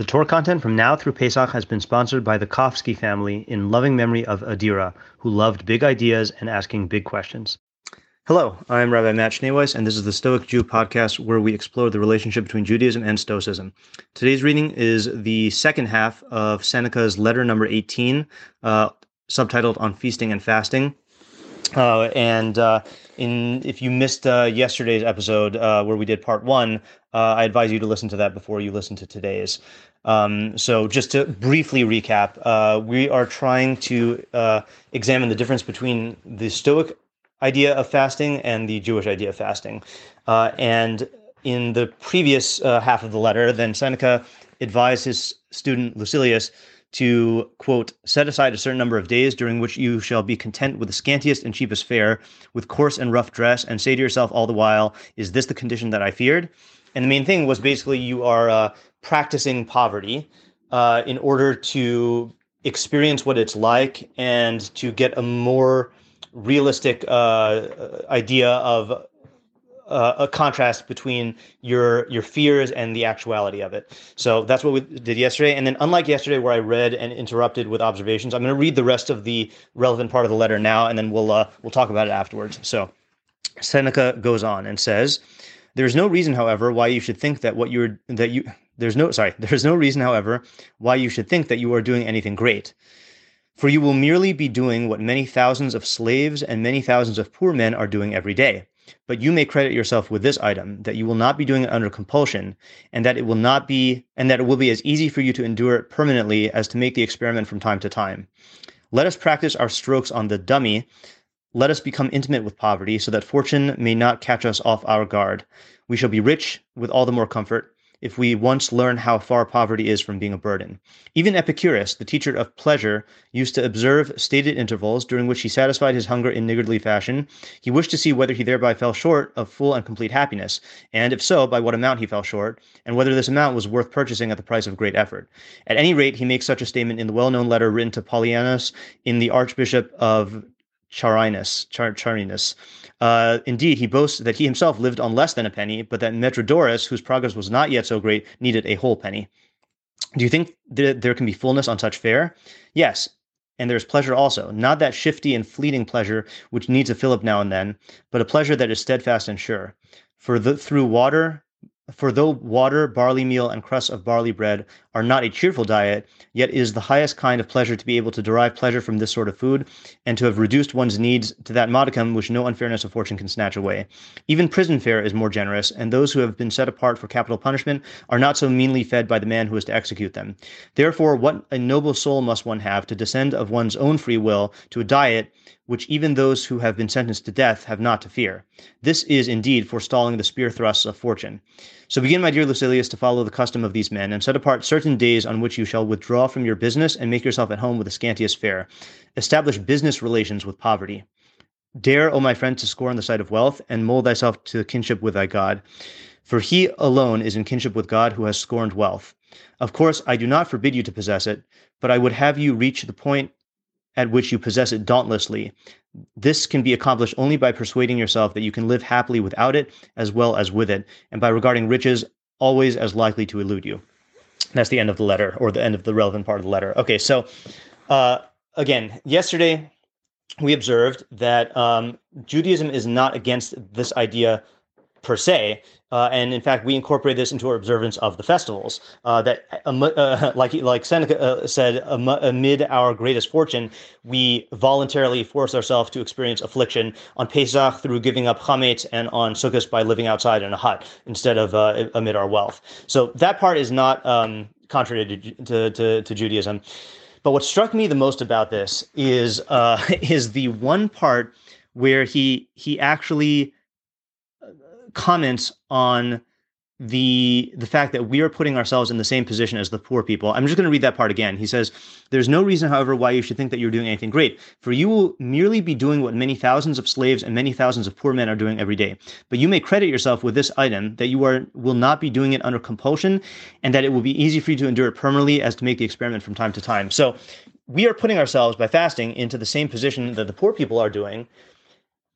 The Torah content from now through Pesach has been sponsored by the Kofsky family in loving memory of Adira, who loved big ideas and asking big questions. Hello, I'm Rabbi Matt Schneeweiss, and this is the Stoic Jew podcast where we explore the relationship between Judaism and Stoicism. Today's reading is the second half of Seneca's letter number 18, uh, subtitled On Feasting and Fasting. Uh, and uh, in if you missed uh, yesterday's episode uh, where we did part one, uh, I advise you to listen to that before you listen to today's. Um, so just to briefly recap, uh, we are trying to examine the difference between the Stoic idea of fasting and the Jewish idea of fasting. and in the previous half of the letter, then Seneca advised his student Lucilius to quote set aside a certain number of days during which you shall be content with the scantiest and cheapest fare with coarse and rough dress and say to yourself all the while is this the condition that i feared and the main thing was basically you are uh, practicing poverty uh, in order to experience what it's like and to get a more realistic uh, idea of uh, a contrast between your your fears and the actuality of it. So that's what we did yesterday. And then, unlike yesterday, where I read and interrupted with observations, I'm going to read the rest of the relevant part of the letter now, and then we'll uh, we'll talk about it afterwards. So Seneca goes on and says, "There is no reason, however, why you should think that what you're that you there's no sorry there's no reason, however, why you should think that you are doing anything great." For you will merely be doing what many thousands of slaves and many thousands of poor men are doing every day but you may credit yourself with this item that you will not be doing it under compulsion and that it will not be and that it will be as easy for you to endure it permanently as to make the experiment from time to time let us practice our strokes on the dummy let us become intimate with poverty so that fortune may not catch us off our guard we shall be rich with all the more comfort if we once learn how far poverty is from being a burden. Even Epicurus, the teacher of pleasure, used to observe stated intervals during which he satisfied his hunger in niggardly fashion. He wished to see whether he thereby fell short of full and complete happiness, and if so, by what amount he fell short, and whether this amount was worth purchasing at the price of great effort. At any rate, he makes such a statement in the well known letter written to Polyaenus in the archonship of Charinus, Char- Charinus. Uh, indeed, he boasts that he himself lived on less than a penny, but that Metrodorus, whose progress was not yet so great, needed a whole penny. Do you think that there can be fullness on such fare? Yes, and there's pleasure also, not that shifty and fleeting pleasure which needs a fillip now and then, but a pleasure that is steadfast and sure. For the, through water, for though water, barley meal, and crusts of barley bread are not a cheerful diet, yet it is the highest kind of pleasure to be able to derive pleasure from this sort of food, and to have reduced one's needs to that modicum which no unfairness of fortune can snatch away. Even prison fare is more generous, and those who have been set apart for capital punishment are not so meanly fed by the man who is to execute them. Therefore, what a noble soul must one have to descend of one's own free will to a diet which even those who have been sentenced to death have not to fear. This is indeed forestalling the spear thrusts of fortune. So begin, my dear Lucilius, to follow the custom of these men, and set apart certain days on which you shall withdraw from your business and make yourself at home with the scantiest fare. Establish business relations with poverty. Dare, O my friend, to scorn the side of wealth, and mold thyself to kinship with thy God. For he alone is in kinship with God who has scorned wealth. Of course, I do not forbid you to possess it, but I would have you reach the point at which you possess it dauntlessly. This can be accomplished only by persuading yourself that you can live happily without it as well as with it, and by regarding riches always as likely to elude you. That's the end of the letter, or the end of the relevant part of the letter. Okay, so uh, again, yesterday we observed that um, Judaism is not against this idea per se. Uh, and in fact, we incorporate this into our observance of the festivals. Uh, that, uh, like like Seneca uh, said, amid our greatest fortune, we voluntarily force ourselves to experience affliction on Pesach through giving up chametz, and on Sukkot by living outside in a hut instead of uh, amid our wealth. So that part is not um, contrary to, to, to, to, Judaism. But what struck me the most about this is uh, is the one part where he he actually comments on the the fact that we are putting ourselves in the same position as the poor people. I'm just going to read that part again. He says, "There's no reason, however, why you should think that you're doing anything great, for you will merely be doing what many thousands of slaves and many thousands of poor men are doing every day. But you may credit yourself with this item that you are will not be doing it under compulsion, and that it will be easy for you to endure it permanently, as to make the experiment from time to time." So, we are putting ourselves by fasting into the same position that the poor people are doing,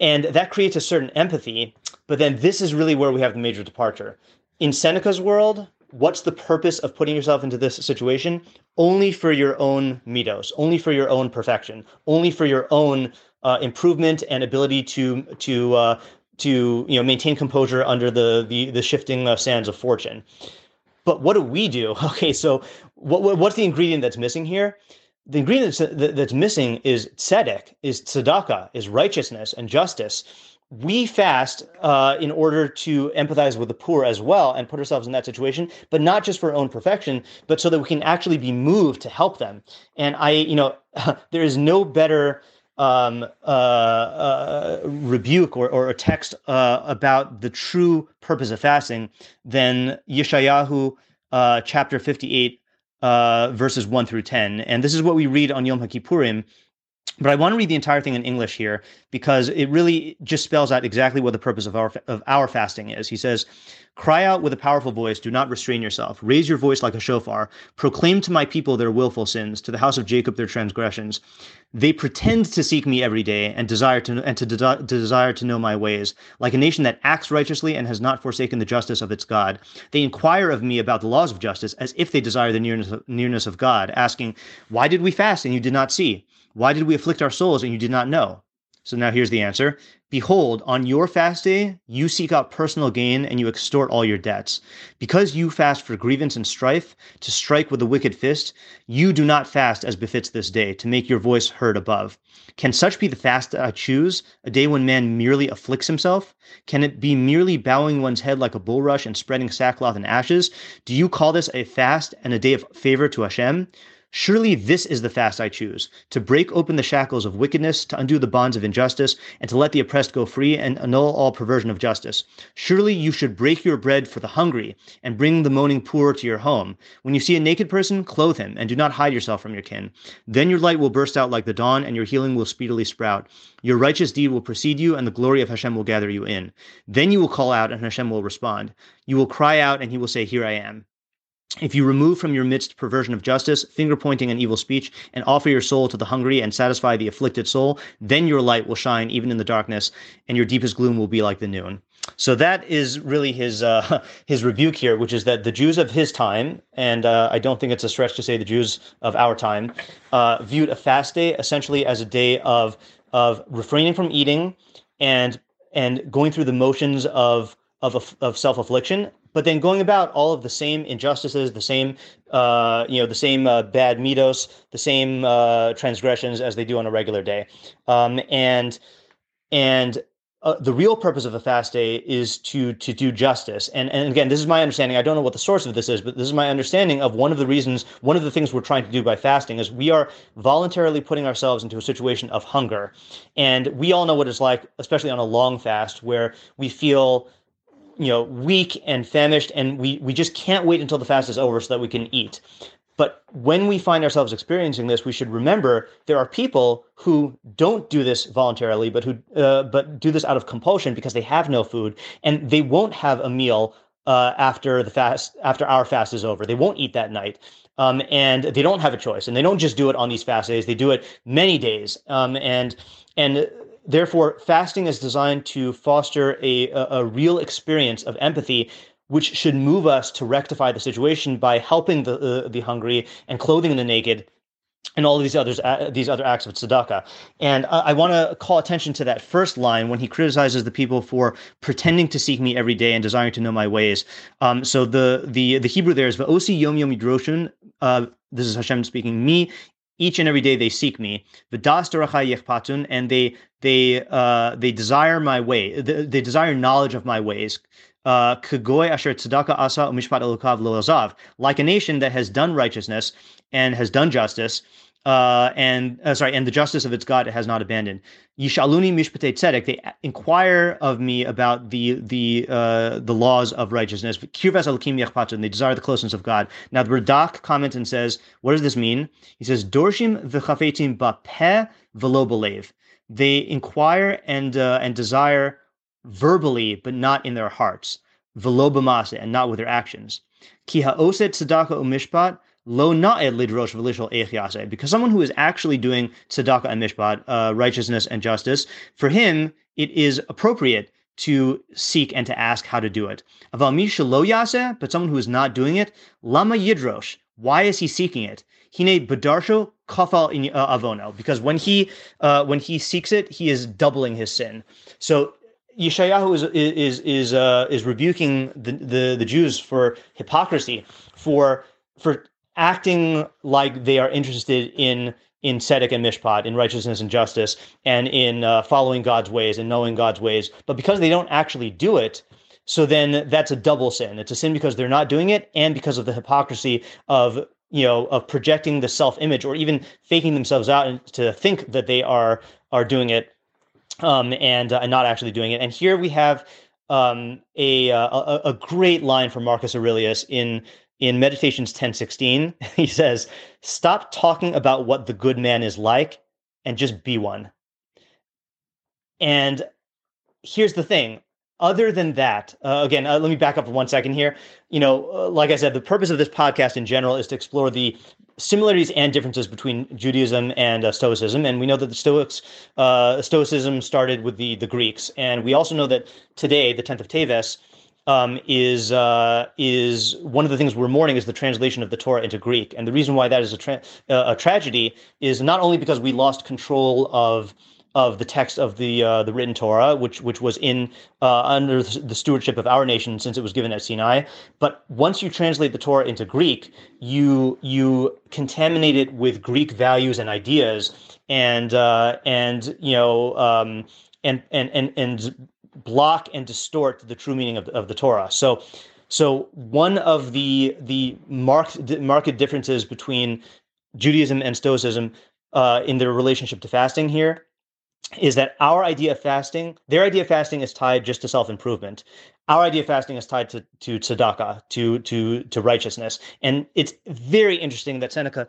and that creates a certain empathy. But then this is really where we have the major departure. In Seneca's world, what's the purpose of putting yourself into this situation? Only for your own middos, only for your own perfection, only for your own uh, improvement and ability to to uh, to you know maintain composure under the the, the shifting uh, sands of fortune. But what do we do? Okay, so what, what's the ingredient that's missing here? The ingredient that's, missing is tzedek, is tzedakah, is righteousness and justice. We fast uh, in order to empathize with the poor as well and put ourselves in that situation, but not just for our own perfection, but so that we can actually be moved to help them. And I, you know, there is no better um, uh, uh, rebuke or, or a text uh, about the true purpose of fasting than Yeshayahu uh, chapter 58, uh, verses 1 through 10. And this is what we read on Yom HaKippurim. But I want to read the entire thing in English here because it really just spells out exactly what the purpose of our of our fasting is. He says, Cry out with a powerful voice. Do not restrain yourself. Raise your voice like a shofar. Proclaim to my people their willful sins, to the house of Jacob their transgressions. They pretend to seek me every day and desire to and to, de- desire to know my ways, like a nation that acts righteously and has not forsaken the justice of its God. They inquire of me about the laws of justice as if they desire the nearness of, nearness of God, asking, "Why did we fast and you did not see? Why did we afflict our souls and you did not know?" So now here's the answer. Behold, on your fast day, you seek out personal gain and you extort all your debts. Because you fast for grievance and strife, to strike with a wicked fist, you do not fast as befits this day, to make your voice heard above. Can such be the fast that I choose, a day when man merely afflicts himself? Can it be merely bowing one's head like a bulrush and spreading sackcloth and ashes? Do you call this a fast and a day of favor to Hashem? Surely this is the fast I choose to break open the shackles of wickedness, to undo the bonds of injustice, and to let the oppressed go free and annul all perversion of justice. Surely you should break your bread for the hungry and bring the moaning poor to your home. When you see a naked person, clothe him, and do not hide yourself from your kin. Then your light will burst out like the dawn, and your healing will speedily sprout. Your righteous deed will precede you, and the glory of Hashem will gather you in. Then you will call out, and Hashem will respond. You will cry out, and he will say, Here I am. If you remove from your midst perversion of justice, finger pointing and evil speech, and offer your soul to the hungry and satisfy the afflicted soul, then your light will shine even in the darkness, and your deepest gloom will be like the noon. So that is really his uh, his rebuke here, which is that the Jews of his time, and uh, I don't think it's a stretch to say the Jews of our time, uh, viewed a fast day essentially as a day of of refraining from eating and and going through the motions of of, of self affliction but then going about all of the same injustices, the same, uh, you know, the same uh, bad middos, the same uh, transgressions as they do on a regular day, um, and and uh, the real purpose of a fast day is to to do justice. And and again, this is my understanding. I don't know what the source of this is, but this is my understanding of one of the reasons, one of the things we're trying to do by fasting is we are voluntarily putting ourselves into a situation of hunger, and we all know what it's like, especially on a long fast, where we feel you know weak and famished and we we just can't wait until the fast is over so that we can eat. But when we find ourselves experiencing this we should remember there are people who don't do this voluntarily but who uh, but do this out of compulsion because they have no food and they won't have a meal uh, after the fast after our fast is over. They won't eat that night. Um, and they don't have a choice and they don't just do it on these fast days. They do it many days. Um, and and Therefore, fasting is designed to foster a, a, real experience of empathy, which should move us to rectify the situation by helping the, uh, the hungry and clothing the naked and all of these others uh, these other acts of tzedakah. And uh, I want to call attention to that first line when he criticizes the people for pretending to seek me every day and desiring to know my ways. Um, so the the the Hebrew there is va'osi yom yom yidroshun. Uh, this is Hashem speaking. Me each and every day they seek me. And they they uh, they desire my way. They, they desire knowledge of my ways. Uh, Like a nation that has done righteousness and has done justice, uh, and uh, sorry, and the justice of its God it has not abandoned. Yishaluni mishpatei tzedek. They inquire of me about the the uh, the laws of righteousness. Kirvas Elokim yachpatun. They desire the closeness of God. Now the Radak comments and says, what does this mean? He says, dorshim v'chafetim bapeh v'lo belev. They inquire and uh, and desire verbally, but not in their hearts. V'lo and not with their actions. Ki ha'oset tzedaka umishpat lo na'ed lidrosh v'lishol eich because someone who is actually doing tzedakah and mishpat, uh, righteousness and justice, for him it is appropriate to seek and to ask how to do it. Aval lo yase, but someone who is not doing it, lama yidrosh. Why is he seeking it? Hine bedarsho kafal in uh, avono, because when he uh, when he seeks it, he is doubling his sin. So Yeshayahu is is is uh, is rebuking the, the the Jews for hypocrisy, for for acting like they are interested in in tzedek and mishpat, in righteousness and justice, and in uh, following God's ways and knowing God's ways. But because they don't actually do it, so then that's a double sin. It's a sin because they're not doing it, and because of the hypocrisy of you know of projecting the self image or even faking themselves out to think that they are are doing it um, and uh, not actually doing it. And here we have um, a, uh, a, a great line from Marcus Aurelius in in Meditations ten sixteen. He says, "Stop talking about what the good man is like, and just be one." And here's the thing: other than that, uh, again, uh, let me back up for one second here. You know, uh, like I said, the purpose of this podcast in general is to explore the similarities and differences between Judaism and uh, Stoicism. And we know that the Stoics, uh, Stoicism started with the the Greeks, and we also know that today, the tenth of Teves, um, is uh, is one of the things we're mourning is the translation of the Torah into Greek. And the reason why that is a tra- a tragedy is not only because we lost control of of the text of the uh, the written Torah, which which was in uh, under the stewardship of our nation since it was given at Sinai. But once you translate the Torah into Greek, you you contaminate it with Greek values and ideas, and uh, and you know um, and and and and block and distort the true meaning of the, of the Torah. So. So one of the the marked market differences between Judaism and Stoicism uh, in their relationship to fasting here is that our idea of fasting, their idea of fasting is tied just to self improvement. Our idea of fasting is tied to to tzedakah, to to to righteousness, and it's very interesting that Seneca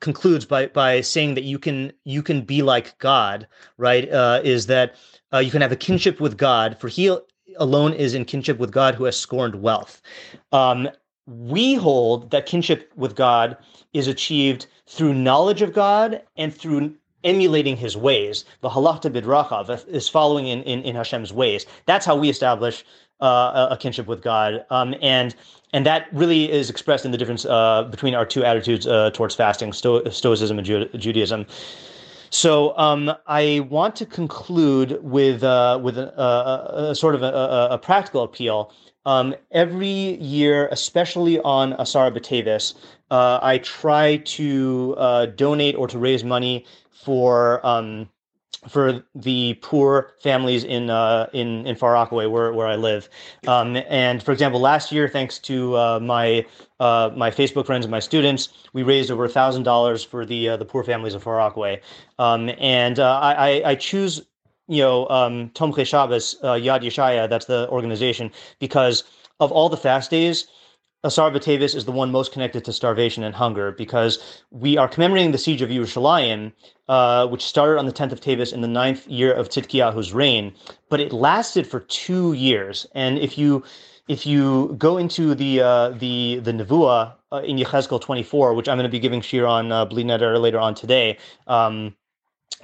concludes by by saying that you can you can be like God, right? Uh, is that uh, you can have a kinship with God, for He alone is in kinship with God who has scorned wealth. Um, we hold that kinship with God is achieved through knowledge of God and through emulating his ways. The halachta bidrachav is following in, in, in Hashem's ways. That's how we establish uh, a kinship with God. Um, and and that really is expressed in the difference uh, between our two attitudes uh, towards fasting, Sto- Stoicism and Ju- Judaism. So um, I want to conclude with uh, with a, a, a, sort of a, a practical appeal. Um, every year, especially on Asara B'Teves, uh, I try to uh, donate or to raise money for um, for the poor families in uh, in in Far Rockaway, where where I live. Um, and for example, last year, thanks to uh, my uh, my Facebook friends and my students, we raised over a thousand dollars for the uh, the poor families of Far Rockaway. Um, and uh, I, I choose you know um, Tomchei Shabbos uh, Yad Yeshaya, that's the organization, because of all the fast days Asara B'Teves is the one most connected to starvation and hunger because we are commemorating the siege of Yerushalayim, uh, which started on the 10th of Teves in the ninth year of Tzidkiyahu's reign, but it lasted for two years. And if you if you go into the uh, the the Nevuah uh, in Yechezkel 24, which I'm going to be giving shiur on uh, later on today, um,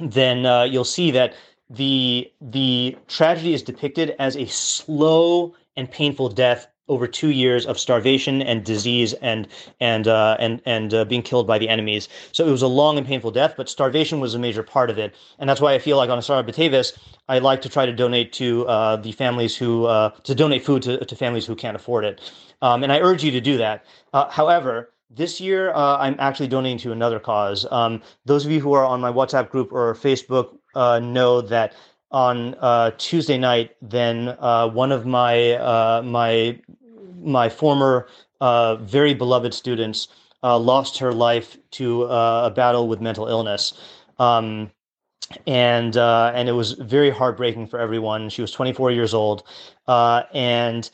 then uh, you'll see that the the tragedy is depicted as a slow and painful death over two years of starvation and disease and and uh, and and uh, being killed by the enemies. So it was a long and painful death, but starvation was a major part of it, and that's why I feel like on Asara B'Teves, I like to try to donate to uh, the families who uh, to donate food to, to families who can't afford it, um, and I urge you to do that. Uh, however. This year, uh, I'm actually donating to another cause. Um, those of you who are on my WhatsApp group or Facebook know that on uh, Tuesday night, then uh, one of my uh, my my former uh, very beloved students uh, lost her life to uh, a battle with mental illness. Um, and and it was very heartbreaking for everyone. She was 24 years old, and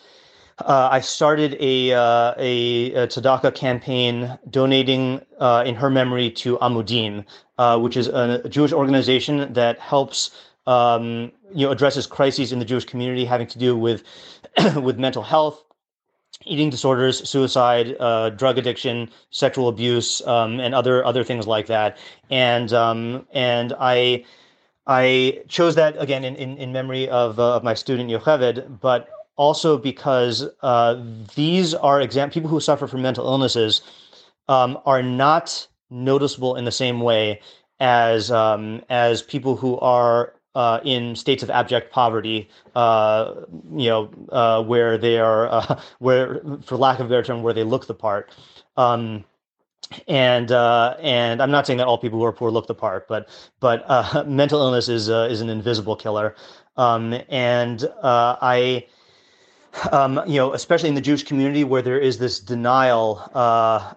I started a a, a tzedakah campaign donating in her memory to Amudim, which is a Jewish organization that helps um, you know addresses crises in the Jewish community having to do with with mental health, eating disorders, suicide, uh, drug addiction, sexual abuse, um, and other other things like that. And um, and I I chose that again in, in, in memory of, uh, of my student Yocheved, but also because uh, these are exam people who suffer from mental illnesses um, are not noticeable in the same way as um, as people who are uh, in states of abject poverty, uh, you know, uh, where they are, uh, where, for lack of a better term, where they look the part. Um, and uh, and I'm not saying that all people who are poor look the part, but but uh, mental illness is is an invisible killer. Um, and I. Um, you know, especially in the Jewish community where there is this denial,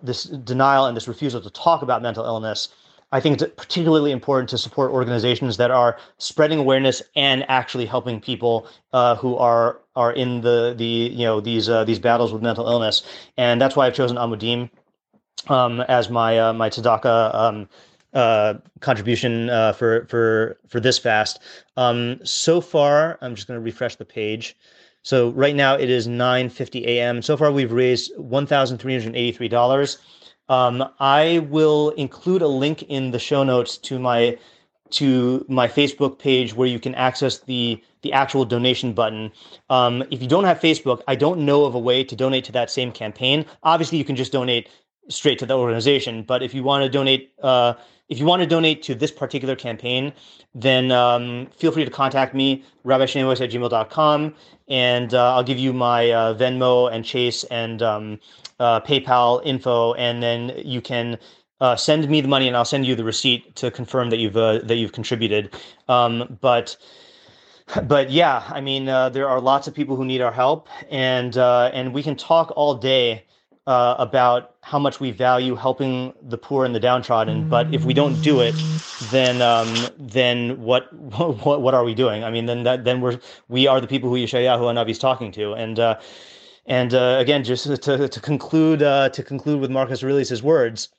this denial and this refusal to talk about mental illness, I think it's particularly important to support organizations that are spreading awareness and actually helping people uh, who are are in the the you know these uh, these battles with mental illness, and that's why I've chosen Amudim um, as my uh, my tzedakah um, uh, contribution uh, for for for this fast. Um, so far, I'm just going to refresh the page. So right now it is 9:50 a.m. So far, we've raised one thousand three hundred eighty-three dollars. Um, I will include a link in the show notes to my to my Facebook page where you can access the the actual donation button. Um, if you don't have Facebook, I don't know of a way to donate to that same campaign. Obviously, you can just donate straight to the organization. But if you want to donate, uh, if you want to donate to this particular campaign, then um, feel free to contact me, rabbischneeweiss at gmail.com, and uh, I'll give you my uh, Venmo and Chase and um, uh, PayPal info, and then you can uh, send me the money, and I'll send you the receipt to confirm that you've uh, that you've contributed. Um, but but yeah, I mean, there are lots of people who need our help, and uh, and we can talk all day uh, about how much we value helping the poor and the downtrodden. But if we don't do it, then um, then what what what are we doing? I mean, then that then we're we are the people who Yeshayahu and is talking to, and uh, and uh, again, just to, to conclude uh, to conclude with Marcus Aurelius' words,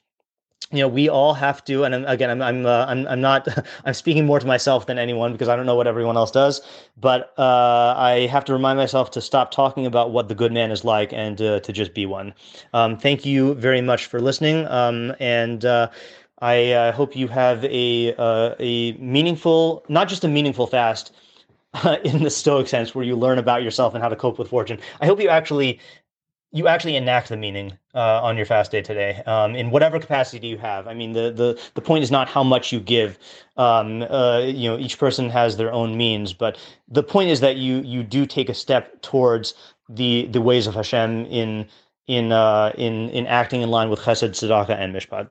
you know, we all have to. And again, I'm I'm uh, I'm I'm not I'm speaking more to myself than anyone because I don't know what everyone else does. But uh, I have to remind myself to stop talking about what the good man is like and uh, to just be one. Um, thank you very much for listening. Um, and uh, I uh, hope you have a uh, a meaningful, not just a meaningful fast in the Stoic sense, where you learn about yourself and how to cope with fortune. I hope you actually you actually enact the meaning uh, on your fast day today um, in whatever capacity you have. I mean, the the the point is not how much you give. Um, uh, you know, each person has their own means, but the point is that you you do take a step towards the the ways of Hashem in in uh, in in acting in line with Chesed, Tzedakah, and Mishpat.